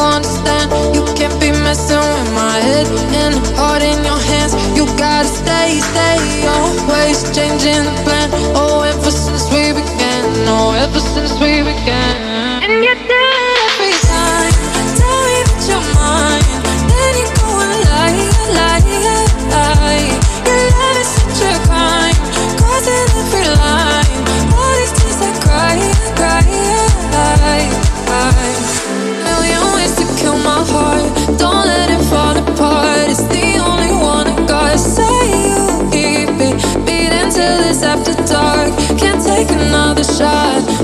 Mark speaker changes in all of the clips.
Speaker 1: understand. You can't be messing with my head and heart in your hands. You gotta stay, stay. Always changing the plan. Oh, ever since we began. Oh, ever since we began. shot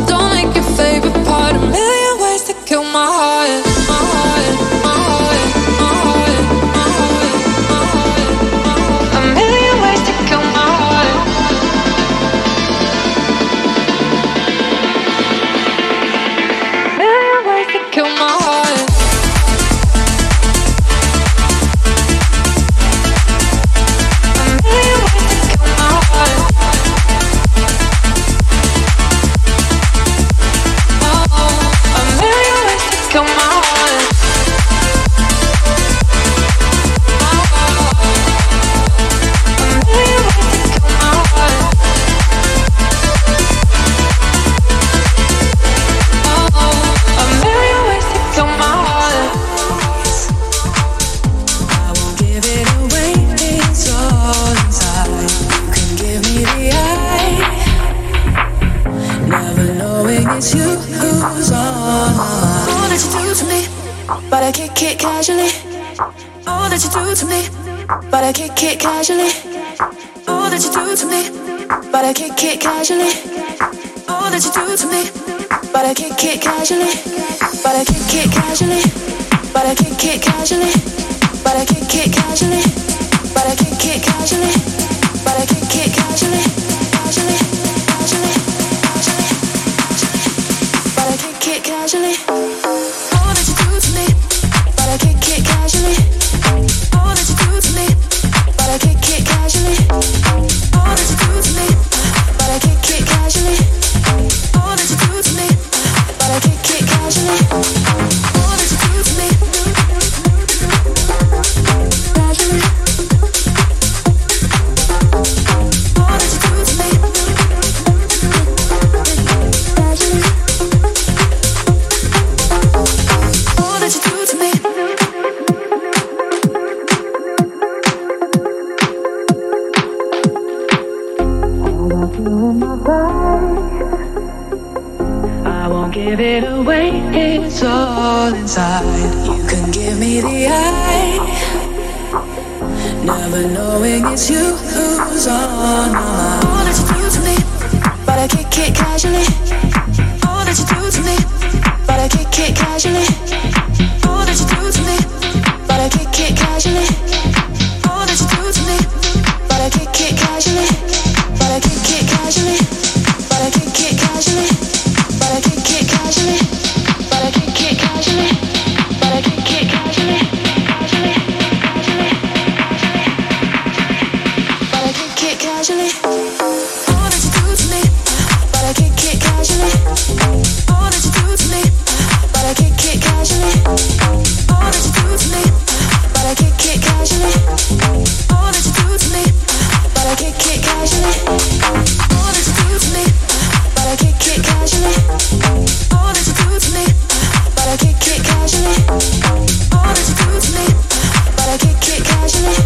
Speaker 1: But I kick it casually, but I kick it casually. casually.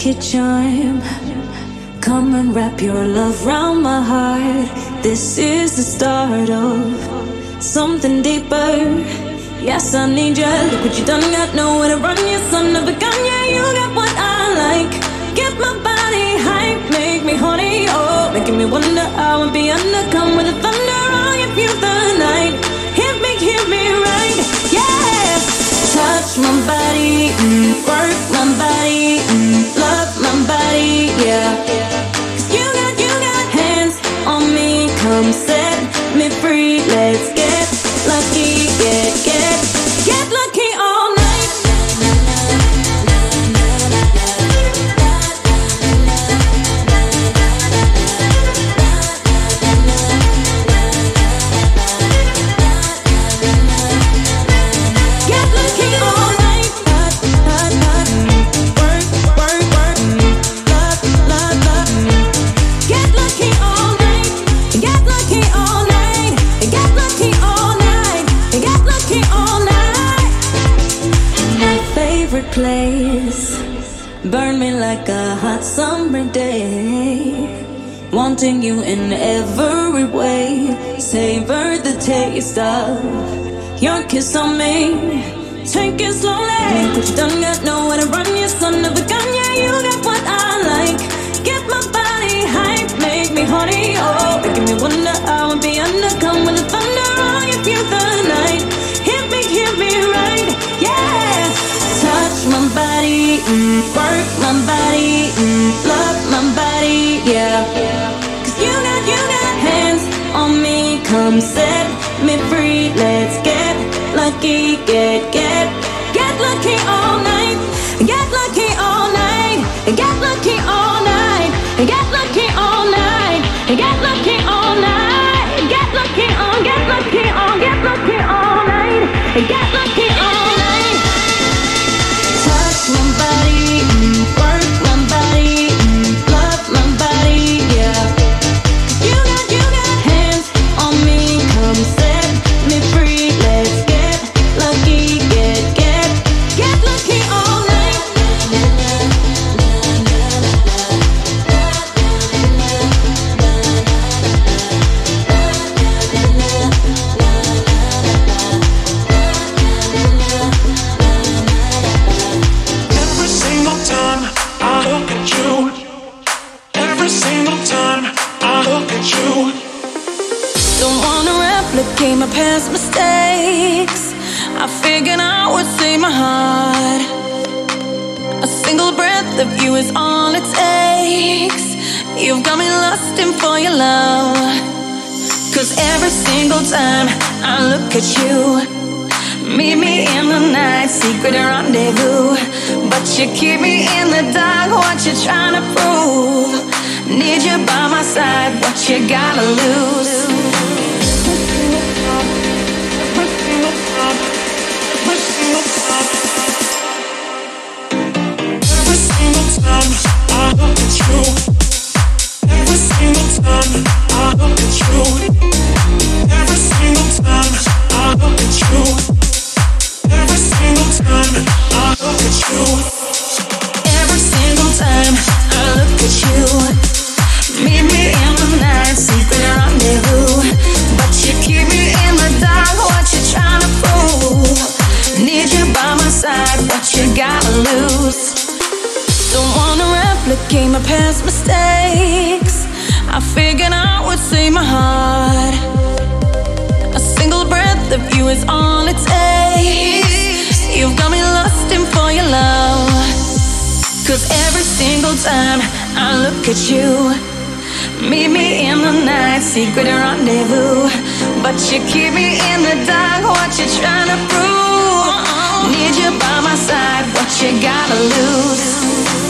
Speaker 1: lucky chime. Come and wrap your love round my heart. This is the start of something deeper. Yes, I need you. Look what you done. Got nowhere to run. you son of a gun. Yeah, you got what I like. Get my body hype. Make me horny. Oh, making me wonder. I would be under. Come with a thunder. I'll you
Speaker 2: the night. Hit me, hit me right.
Speaker 3: Yeah. Touch my body. Mm, work my body yeah. You in every way. Savor the taste of your kiss on me. Take it slowly. Cause you done got nowhere to run, you son of a gun. Yeah, you got what I like. Get my body hype, make me horny. Oh, making me wonder how I'd be under. Come with the thunder, oh, you feel the night. Hit me, hit me right, yeah. Touch my body, mm, work my body, mm, love my body, yeah. Cause come set me free. Let's get lucky, get, get,
Speaker 4: At you,
Speaker 3: meet me in the night, secret rendezvous. But you keep me in the dark, what you trying to prove? Need you by my side, what you gotta lose?
Speaker 4: every single time I look at you,
Speaker 3: Don't wanna replicate my past mistakes. I figured I would save my heart. A single breath of you is all it takes. You've got me lusting for your love. Cause every single time I look at you, meet me in the night, secret rendezvous. But you keep me in the dark, what you trying to prove? Need you by my side, what you gotta lose?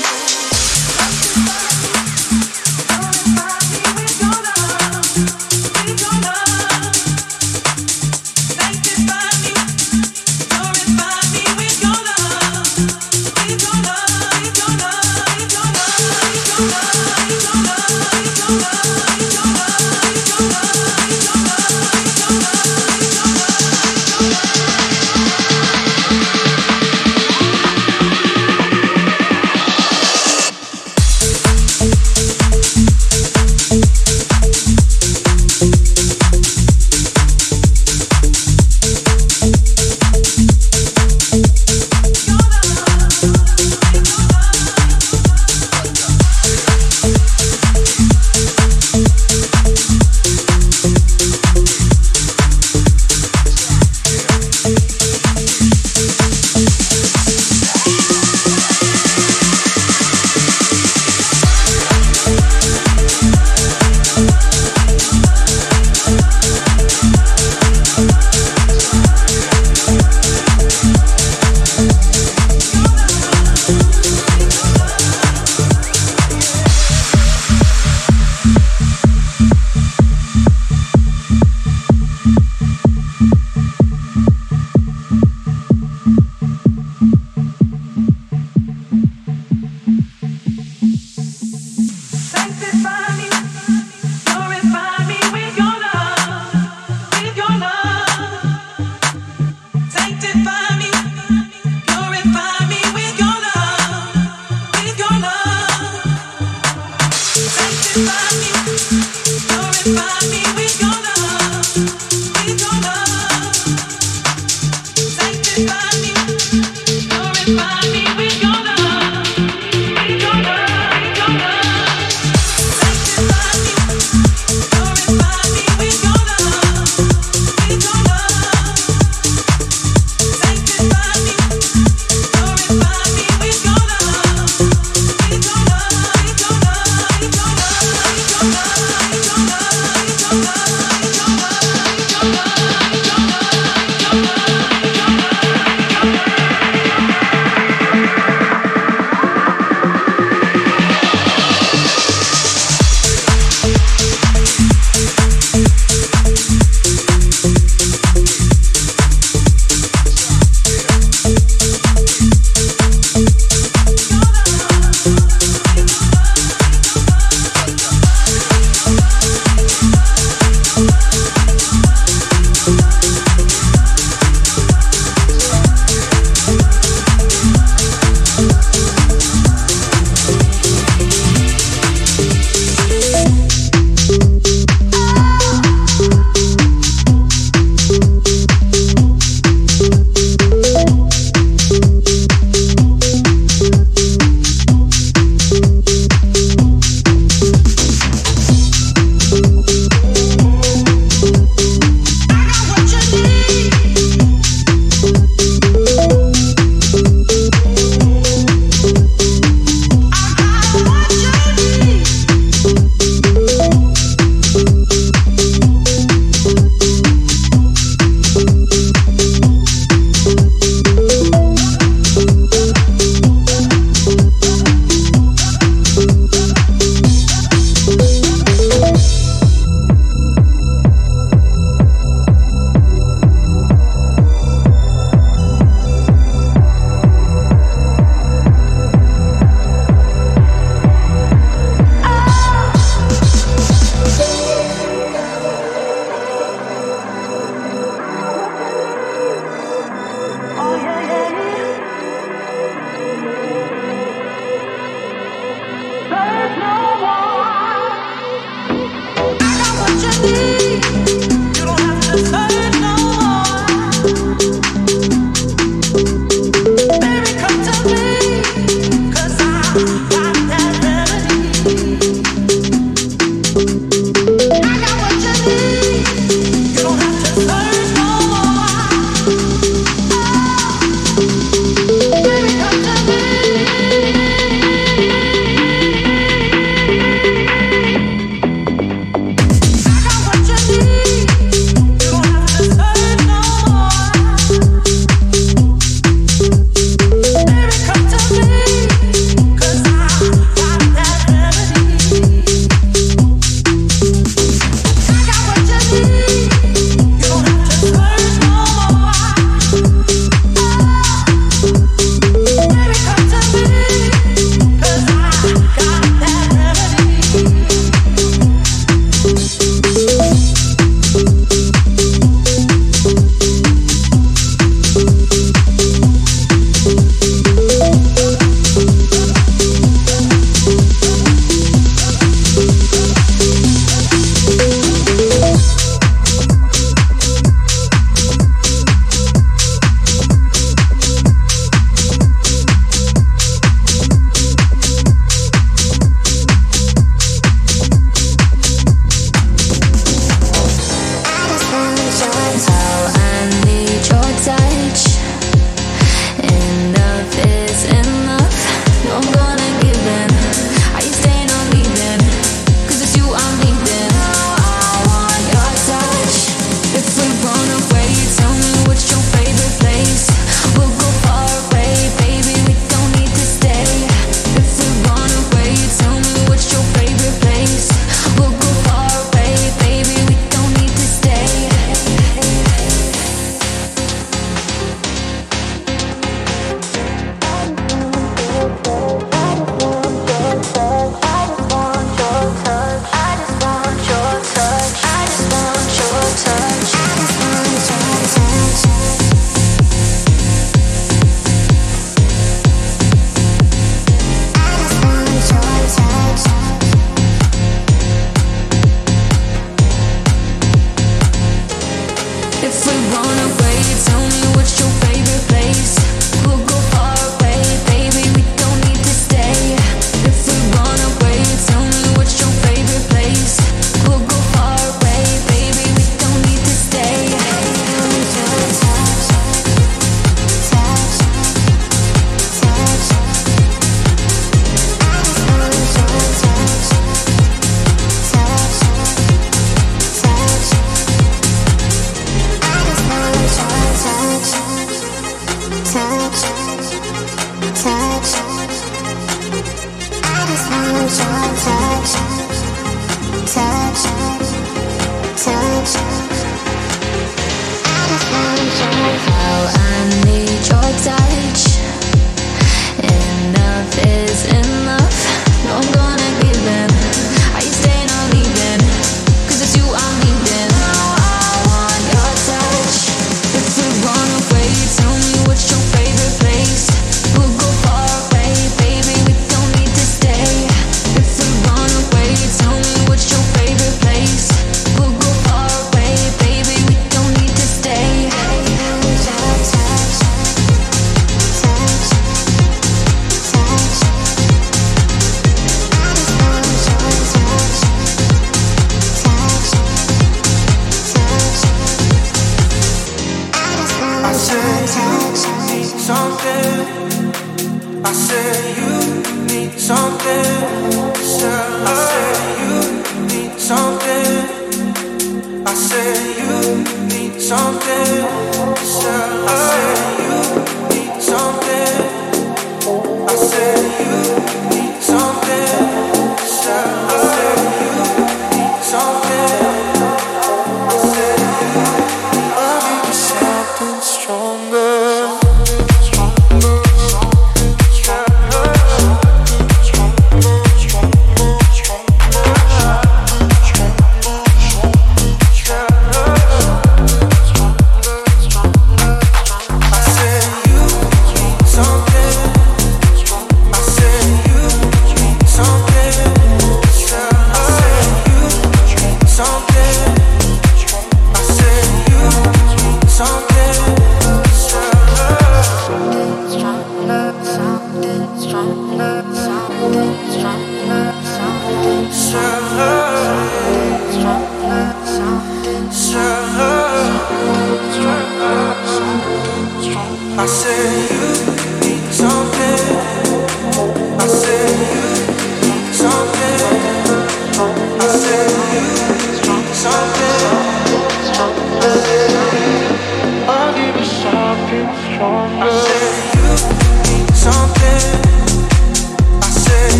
Speaker 3: We
Speaker 4: gone.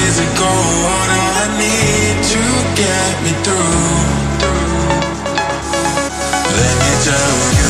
Speaker 5: days ago What I need to get me through? Let me tell you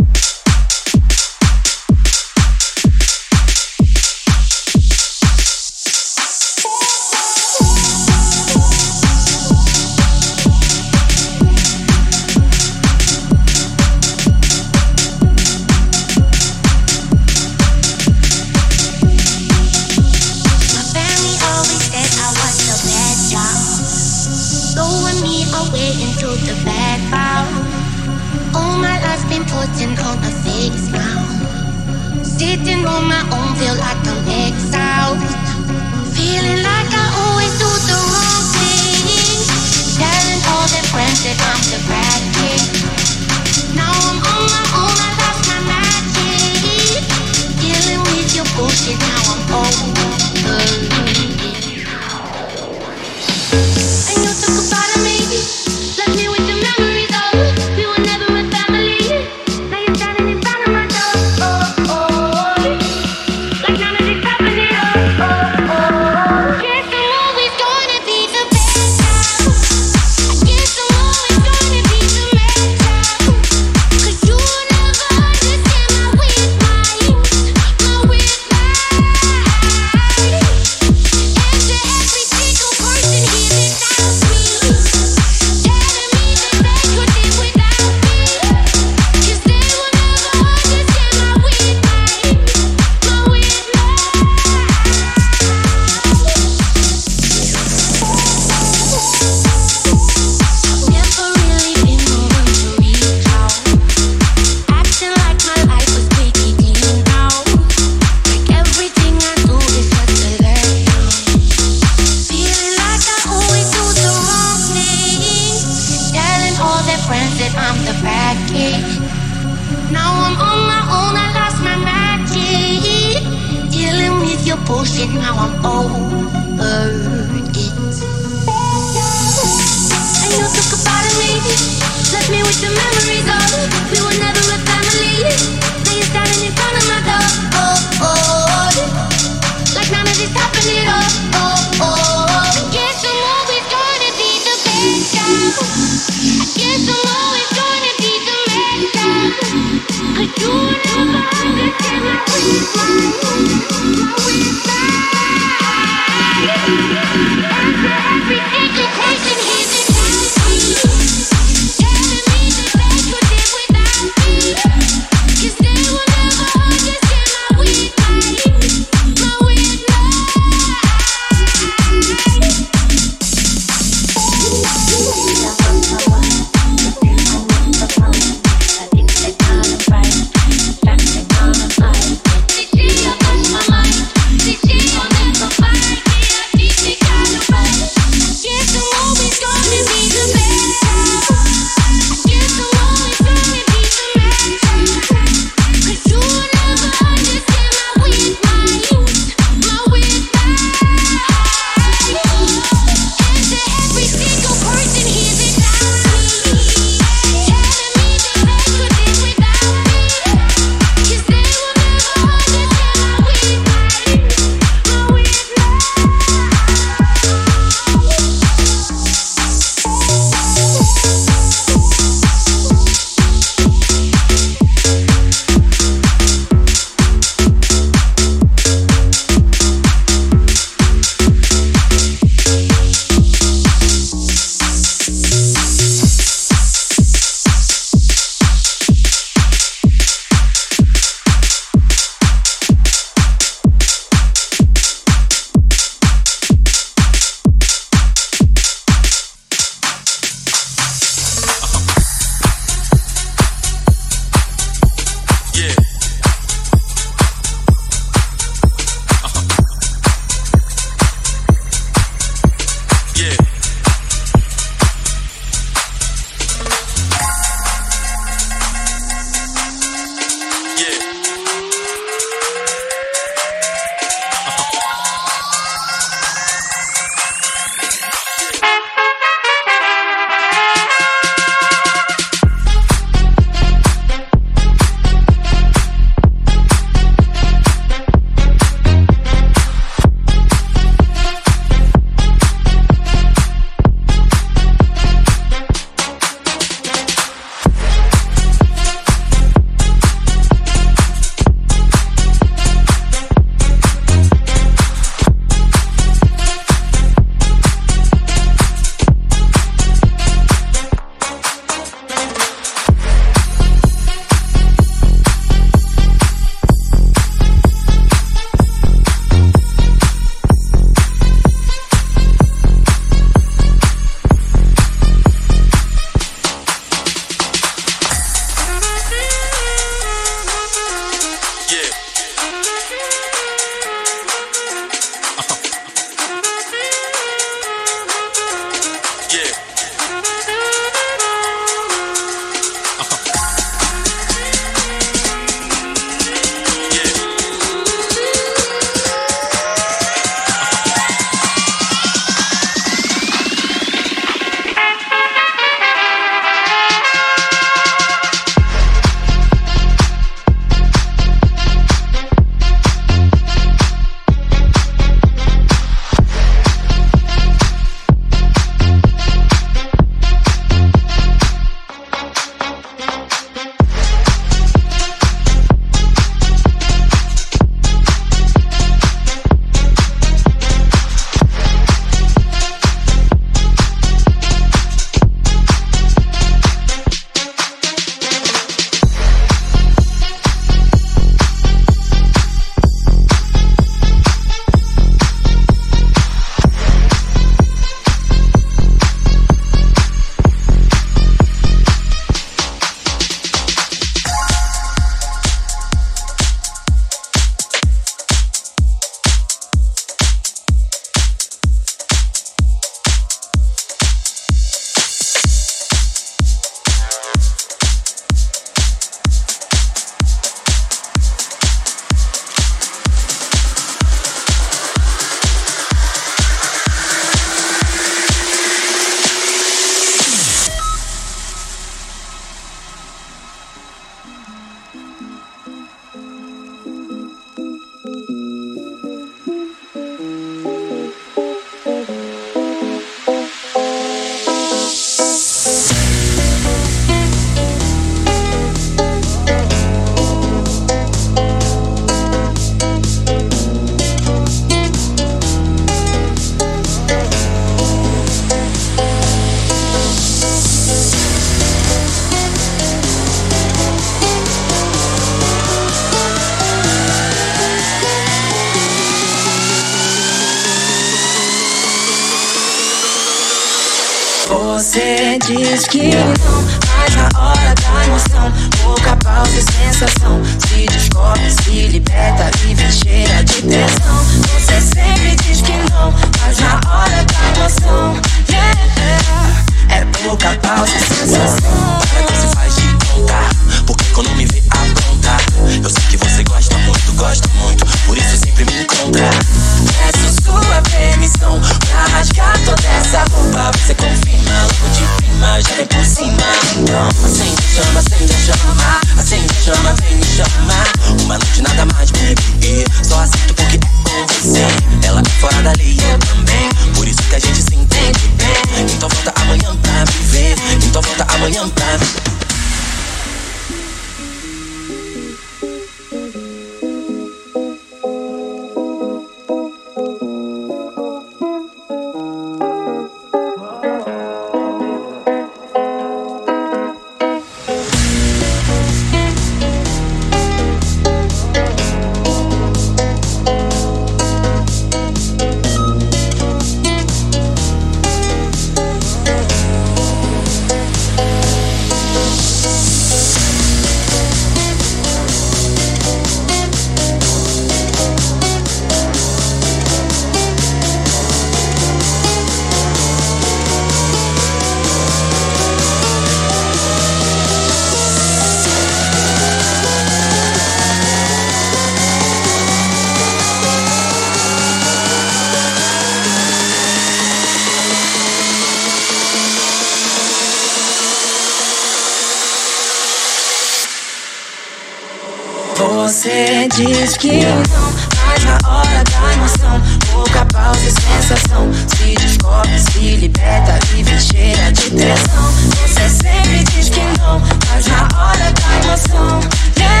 Speaker 6: Você diz que não, mas na hora da emoção, pouca pausa e sensação. Se descobre, se liberta, vive cheia de tensão. Você sempre diz que não, mas na hora da emoção, yeah,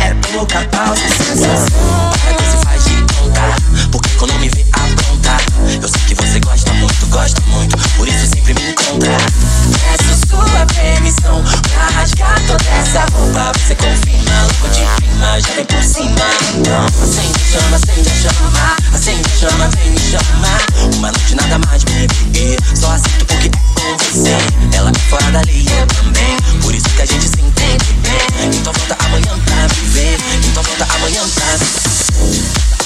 Speaker 6: é pouca pausa e sensação.
Speaker 7: Para que se faz de contar, porque quando me vê aprontar, eu sei que você gosta muito, gosta muito, por isso sempre me encontra.
Speaker 6: Peço sua permissão pra rasgar toda essa roupa. Você confirma, louco de prima, já vem por cima. Então acende a chama, acende a chama, acende a chama, vem me chamar.
Speaker 7: Uma noite nada mais, baby, só aceito porque é com você. Ela é fora da lei, eu também, por isso que a gente se entende bem. Então volta amanhã pra me ver, então volta amanhã pra me
Speaker 8: Cuatro.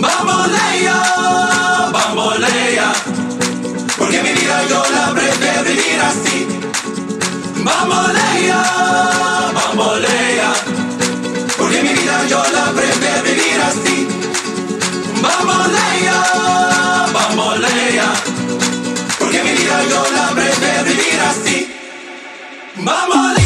Speaker 9: Bambolea, bambolea, porque mi vida yo la prefiero vivir así. Bambolea, bambolea, porque mi vida yo la prefiero vivir así. Bambolea, bambolea, porque mi vida yo la prefiero vivir así. Bambolea.